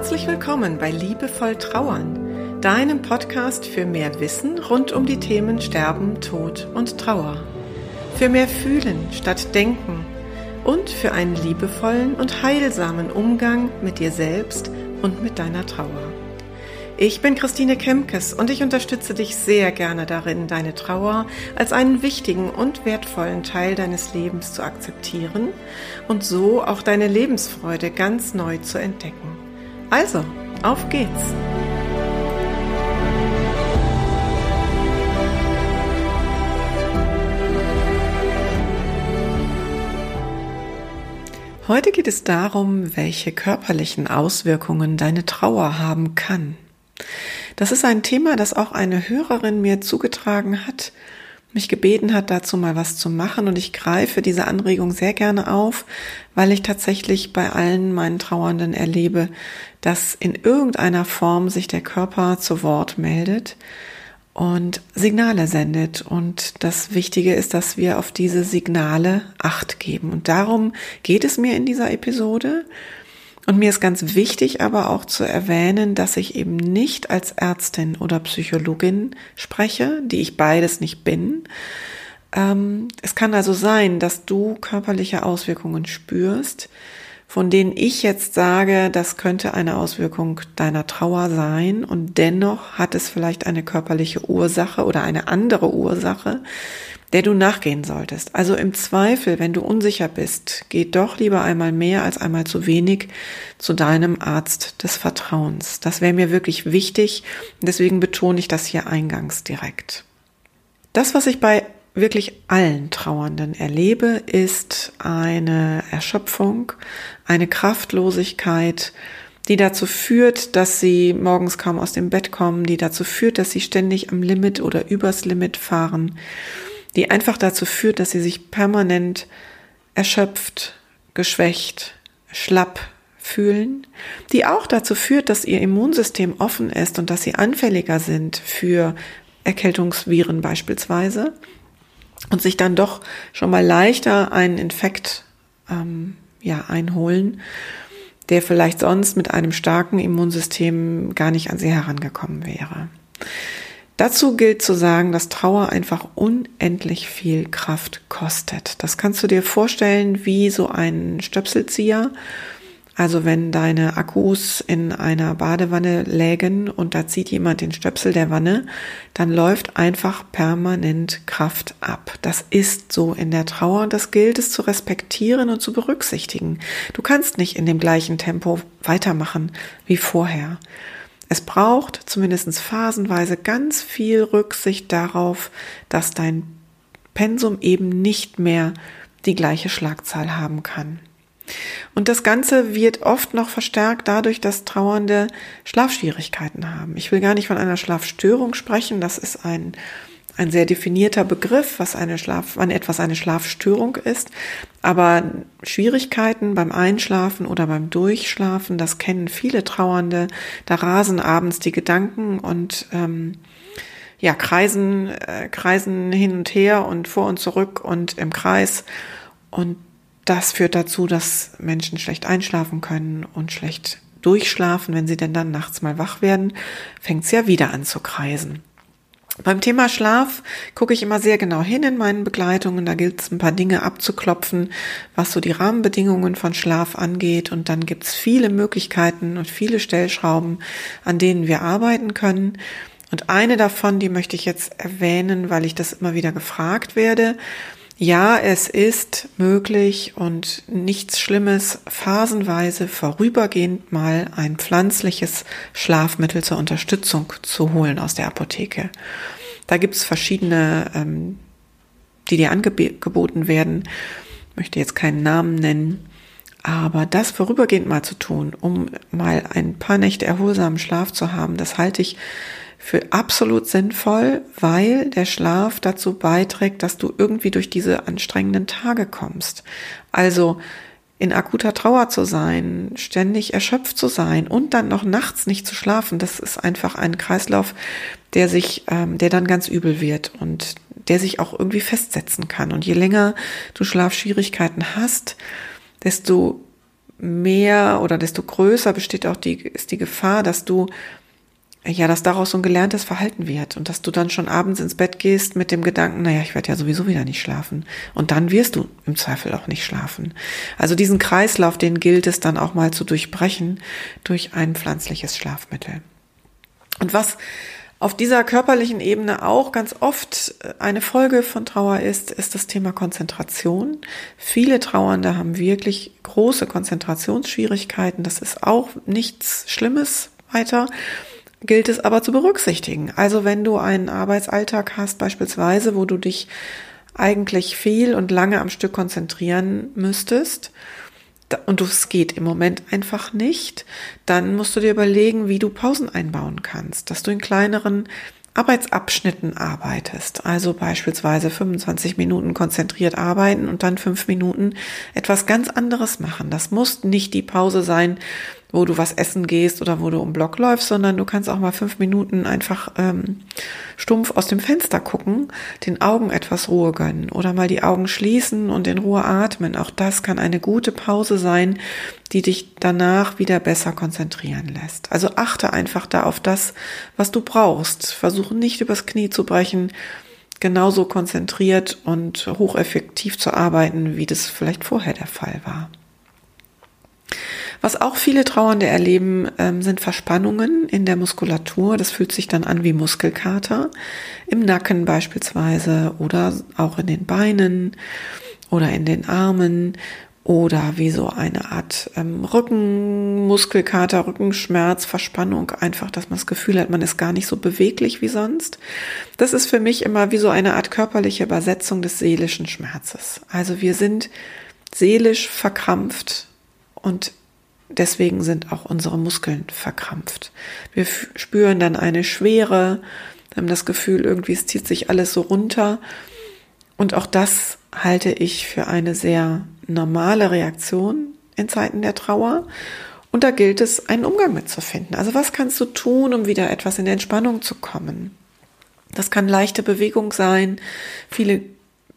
Herzlich willkommen bei Liebevoll Trauern, deinem Podcast für mehr Wissen rund um die Themen Sterben, Tod und Trauer. Für mehr Fühlen statt Denken und für einen liebevollen und heilsamen Umgang mit dir selbst und mit deiner Trauer. Ich bin Christine Kemkes und ich unterstütze dich sehr gerne darin, deine Trauer als einen wichtigen und wertvollen Teil deines Lebens zu akzeptieren und so auch deine Lebensfreude ganz neu zu entdecken. Also, auf geht's! Heute geht es darum, welche körperlichen Auswirkungen deine Trauer haben kann. Das ist ein Thema, das auch eine Hörerin mir zugetragen hat, mich gebeten hat, dazu mal was zu machen und ich greife diese Anregung sehr gerne auf, weil ich tatsächlich bei allen meinen Trauernden erlebe, dass in irgendeiner Form sich der Körper zu Wort meldet und Signale sendet. Und das Wichtige ist, dass wir auf diese Signale Acht geben. Und darum geht es mir in dieser Episode. Und mir ist ganz wichtig aber auch zu erwähnen, dass ich eben nicht als Ärztin oder Psychologin spreche, die ich beides nicht bin. Ähm, es kann also sein, dass du körperliche Auswirkungen spürst, von denen ich jetzt sage, das könnte eine Auswirkung deiner Trauer sein und dennoch hat es vielleicht eine körperliche Ursache oder eine andere Ursache, der du nachgehen solltest. Also im Zweifel, wenn du unsicher bist, geh doch lieber einmal mehr als einmal zu wenig zu deinem Arzt des Vertrauens. Das wäre mir wirklich wichtig. Deswegen betone ich das hier eingangs direkt. Das, was ich bei wirklich allen Trauernden erlebe, ist eine Erschöpfung, eine Kraftlosigkeit, die dazu führt, dass sie morgens kaum aus dem Bett kommen, die dazu führt, dass sie ständig am Limit oder übers Limit fahren, die einfach dazu führt, dass sie sich permanent erschöpft, geschwächt, schlapp fühlen, die auch dazu führt, dass ihr Immunsystem offen ist und dass sie anfälliger sind für Erkältungsviren beispielsweise und sich dann doch schon mal leichter einen Infekt ähm, ja, einholen, der vielleicht sonst mit einem starken Immunsystem gar nicht an sie herangekommen wäre. Dazu gilt zu sagen, dass Trauer einfach unendlich viel Kraft kostet. Das kannst du dir vorstellen wie so ein Stöpselzieher. Also wenn deine Akkus in einer Badewanne lägen und da zieht jemand den Stöpsel der Wanne, dann läuft einfach permanent Kraft ab. Das ist so in der Trauer und das gilt es zu respektieren und zu berücksichtigen. Du kannst nicht in dem gleichen Tempo weitermachen wie vorher. Es braucht zumindest phasenweise ganz viel Rücksicht darauf, dass dein Pensum eben nicht mehr die gleiche Schlagzahl haben kann. Und das Ganze wird oft noch verstärkt dadurch, dass Trauernde Schlafschwierigkeiten haben. Ich will gar nicht von einer Schlafstörung sprechen. Das ist ein ein sehr definierter Begriff, was eine Schlaf, wann etwas eine Schlafstörung ist. Aber Schwierigkeiten beim Einschlafen oder beim Durchschlafen, das kennen viele Trauernde. Da rasen abends die Gedanken und ähm, ja, kreisen, äh, kreisen hin und her und vor und zurück und im Kreis. Und das führt dazu, dass Menschen schlecht einschlafen können und schlecht durchschlafen. Wenn sie denn dann nachts mal wach werden, fängt es ja wieder an zu kreisen. Beim Thema Schlaf gucke ich immer sehr genau hin in meinen Begleitungen. Da gilt es ein paar Dinge abzuklopfen, was so die Rahmenbedingungen von Schlaf angeht. Und dann gibt es viele Möglichkeiten und viele Stellschrauben, an denen wir arbeiten können. Und eine davon, die möchte ich jetzt erwähnen, weil ich das immer wieder gefragt werde. Ja, es ist möglich und nichts Schlimmes, phasenweise vorübergehend mal ein pflanzliches Schlafmittel zur Unterstützung zu holen aus der Apotheke. Da gibt's verschiedene, ähm, die dir angeboten werden. Ich möchte jetzt keinen Namen nennen. Aber das vorübergehend mal zu tun, um mal ein paar Nächte erholsamen Schlaf zu haben, das halte ich für absolut sinnvoll, weil der Schlaf dazu beiträgt, dass du irgendwie durch diese anstrengenden Tage kommst. Also in akuter Trauer zu sein, ständig erschöpft zu sein und dann noch nachts nicht zu schlafen, das ist einfach ein Kreislauf, der sich, ähm, der dann ganz übel wird und der sich auch irgendwie festsetzen kann. Und je länger du Schlafschwierigkeiten hast, desto mehr oder desto größer besteht auch die, ist die Gefahr, dass du ja, dass daraus so ein gelerntes Verhalten wird und dass du dann schon abends ins Bett gehst mit dem Gedanken, naja, ich werde ja sowieso wieder nicht schlafen. Und dann wirst du im Zweifel auch nicht schlafen. Also diesen Kreislauf, den gilt es dann auch mal zu durchbrechen durch ein pflanzliches Schlafmittel. Und was auf dieser körperlichen Ebene auch ganz oft eine Folge von Trauer ist, ist das Thema Konzentration. Viele Trauernde haben wirklich große Konzentrationsschwierigkeiten. Das ist auch nichts Schlimmes weiter gilt es aber zu berücksichtigen. Also wenn du einen Arbeitsalltag hast beispielsweise, wo du dich eigentlich viel und lange am Stück konzentrieren müsstest und es geht im Moment einfach nicht, dann musst du dir überlegen, wie du Pausen einbauen kannst, dass du in kleineren Arbeitsabschnitten arbeitest. Also beispielsweise 25 Minuten konzentriert arbeiten und dann fünf Minuten etwas ganz anderes machen. Das muss nicht die Pause sein, wo du was essen gehst oder wo du um Block läufst, sondern du kannst auch mal fünf Minuten einfach ähm, stumpf aus dem Fenster gucken, den Augen etwas Ruhe gönnen oder mal die Augen schließen und in Ruhe atmen. Auch das kann eine gute Pause sein, die dich danach wieder besser konzentrieren lässt. Also achte einfach da auf das, was du brauchst. Versuche nicht übers Knie zu brechen, genauso konzentriert und hocheffektiv zu arbeiten, wie das vielleicht vorher der Fall war. Was auch viele Trauernde erleben, ähm, sind Verspannungen in der Muskulatur. Das fühlt sich dann an wie Muskelkater. Im Nacken beispielsweise oder auch in den Beinen oder in den Armen oder wie so eine Art ähm, Rückenmuskelkater, Rückenschmerz, Verspannung, einfach, dass man das Gefühl hat, man ist gar nicht so beweglich wie sonst. Das ist für mich immer wie so eine Art körperliche Übersetzung des seelischen Schmerzes. Also wir sind seelisch verkrampft und Deswegen sind auch unsere Muskeln verkrampft. Wir spüren dann eine Schwere, haben das Gefühl, irgendwie es zieht sich alles so runter. Und auch das halte ich für eine sehr normale Reaktion in Zeiten der Trauer. Und da gilt es, einen Umgang mitzufinden. Also was kannst du tun, um wieder etwas in Entspannung zu kommen? Das kann leichte Bewegung sein. Viele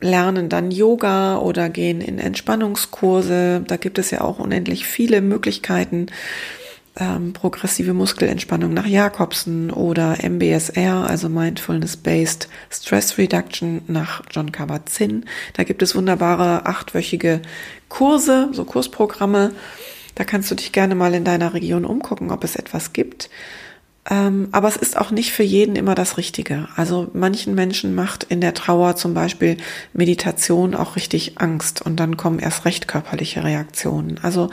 lernen dann Yoga oder gehen in Entspannungskurse. Da gibt es ja auch unendlich viele Möglichkeiten. Ähm, progressive Muskelentspannung nach Jakobsen oder MBSR, also Mindfulness-Based Stress Reduction nach John Kabat-Zinn. Da gibt es wunderbare achtwöchige Kurse, so Kursprogramme. Da kannst du dich gerne mal in deiner Region umgucken, ob es etwas gibt. Ähm, aber es ist auch nicht für jeden immer das Richtige. Also manchen Menschen macht in der Trauer zum Beispiel Meditation auch richtig Angst und dann kommen erst recht körperliche Reaktionen. Also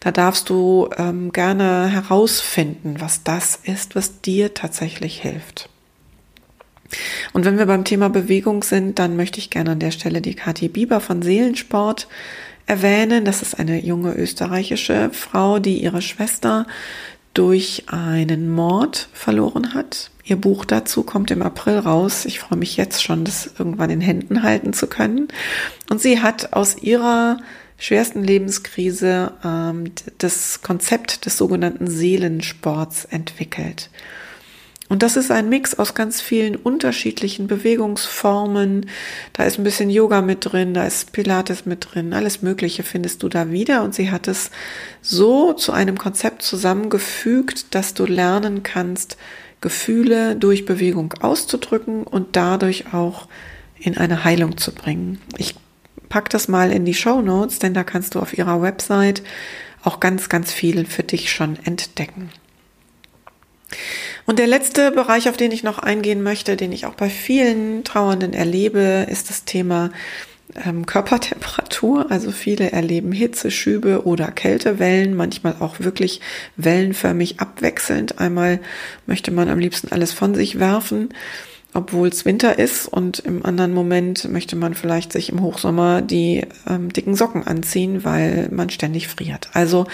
da darfst du ähm, gerne herausfinden, was das ist, was dir tatsächlich hilft. Und wenn wir beim Thema Bewegung sind, dann möchte ich gerne an der Stelle die Kathi Bieber von Seelensport erwähnen. Das ist eine junge österreichische Frau, die ihre Schwester durch einen Mord verloren hat. Ihr Buch dazu kommt im April raus. Ich freue mich jetzt schon, das irgendwann in Händen halten zu können. Und sie hat aus ihrer schwersten Lebenskrise ähm, das Konzept des sogenannten Seelensports entwickelt. Und das ist ein Mix aus ganz vielen unterschiedlichen Bewegungsformen. Da ist ein bisschen Yoga mit drin, da ist Pilates mit drin, alles Mögliche findest du da wieder. Und sie hat es so zu einem Konzept zusammengefügt, dass du lernen kannst, Gefühle durch Bewegung auszudrücken und dadurch auch in eine Heilung zu bringen. Ich pack das mal in die Show Notes, denn da kannst du auf ihrer Website auch ganz, ganz viel für dich schon entdecken. Und der letzte Bereich, auf den ich noch eingehen möchte, den ich auch bei vielen Trauernden erlebe, ist das Thema ähm, Körpertemperatur. Also viele erleben Hitzeschübe oder Kältewellen, manchmal auch wirklich wellenförmig abwechselnd. Einmal möchte man am liebsten alles von sich werfen obwohl es Winter ist und im anderen Moment möchte man vielleicht sich im Hochsommer die ähm, dicken Socken anziehen, weil man ständig friert. Also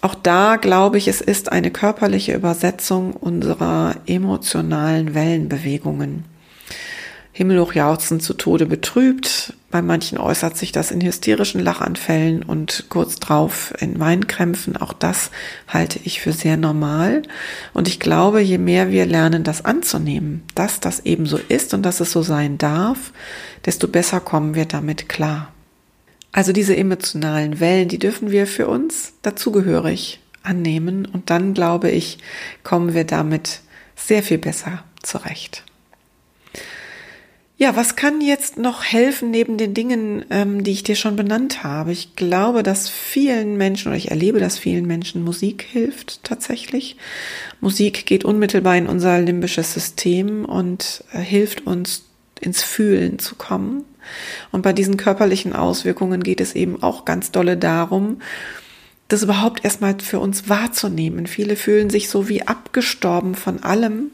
auch da glaube ich, es ist eine körperliche Übersetzung unserer emotionalen Wellenbewegungen. Himmelhoch jauchzen zu Tode betrübt. Bei manchen äußert sich das in hysterischen Lachanfällen und kurz drauf in Weinkrämpfen. Auch das halte ich für sehr normal. Und ich glaube, je mehr wir lernen, das anzunehmen, dass das eben so ist und dass es so sein darf, desto besser kommen wir damit klar. Also diese emotionalen Wellen, die dürfen wir für uns dazugehörig annehmen und dann glaube ich, kommen wir damit sehr viel besser zurecht. Ja, was kann jetzt noch helfen neben den Dingen, ähm, die ich dir schon benannt habe? Ich glaube, dass vielen Menschen oder ich erlebe, dass vielen Menschen Musik hilft tatsächlich. Musik geht unmittelbar in unser limbisches System und äh, hilft uns ins Fühlen zu kommen. Und bei diesen körperlichen Auswirkungen geht es eben auch ganz dolle darum, das überhaupt erstmal für uns wahrzunehmen. Viele fühlen sich so wie abgestorben von allem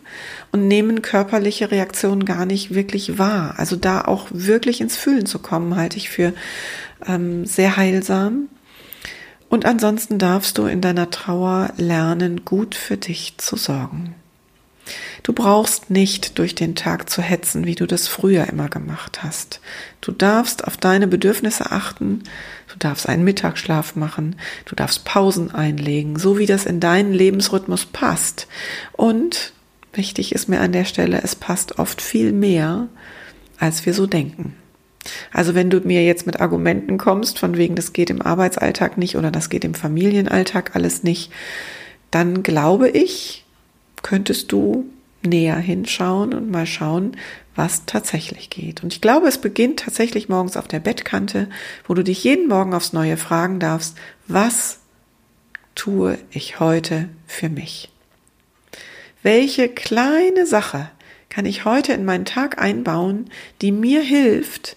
und nehmen körperliche Reaktionen gar nicht wirklich wahr. Also da auch wirklich ins Fühlen zu kommen, halte ich für ähm, sehr heilsam. Und ansonsten darfst du in deiner Trauer lernen, gut für dich zu sorgen. Du brauchst nicht durch den Tag zu hetzen, wie du das früher immer gemacht hast. Du darfst auf deine Bedürfnisse achten, du darfst einen Mittagsschlaf machen, du darfst Pausen einlegen, so wie das in deinen Lebensrhythmus passt. Und wichtig ist mir an der Stelle, es passt oft viel mehr, als wir so denken. Also wenn du mir jetzt mit Argumenten kommst, von wegen, das geht im Arbeitsalltag nicht oder das geht im Familienalltag alles nicht, dann glaube ich, könntest du näher hinschauen und mal schauen, was tatsächlich geht. Und ich glaube, es beginnt tatsächlich morgens auf der Bettkante, wo du dich jeden Morgen aufs Neue fragen darfst, was tue ich heute für mich? Welche kleine Sache kann ich heute in meinen Tag einbauen, die mir hilft,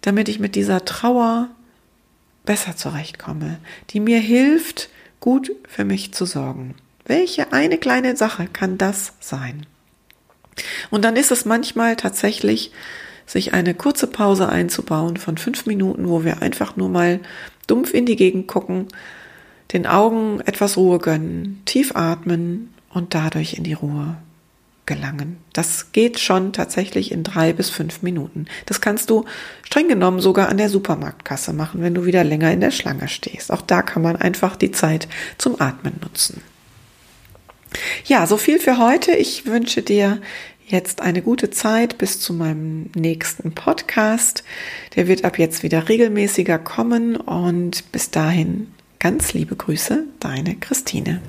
damit ich mit dieser Trauer besser zurechtkomme, die mir hilft, gut für mich zu sorgen? Welche eine kleine Sache kann das sein? Und dann ist es manchmal tatsächlich, sich eine kurze Pause einzubauen von fünf Minuten, wo wir einfach nur mal dumpf in die Gegend gucken, den Augen etwas Ruhe gönnen, tief atmen und dadurch in die Ruhe gelangen. Das geht schon tatsächlich in drei bis fünf Minuten. Das kannst du streng genommen sogar an der Supermarktkasse machen, wenn du wieder länger in der Schlange stehst. Auch da kann man einfach die Zeit zum Atmen nutzen. Ja, so viel für heute. Ich wünsche dir jetzt eine gute Zeit bis zu meinem nächsten Podcast. Der wird ab jetzt wieder regelmäßiger kommen und bis dahin ganz liebe Grüße, deine Christine.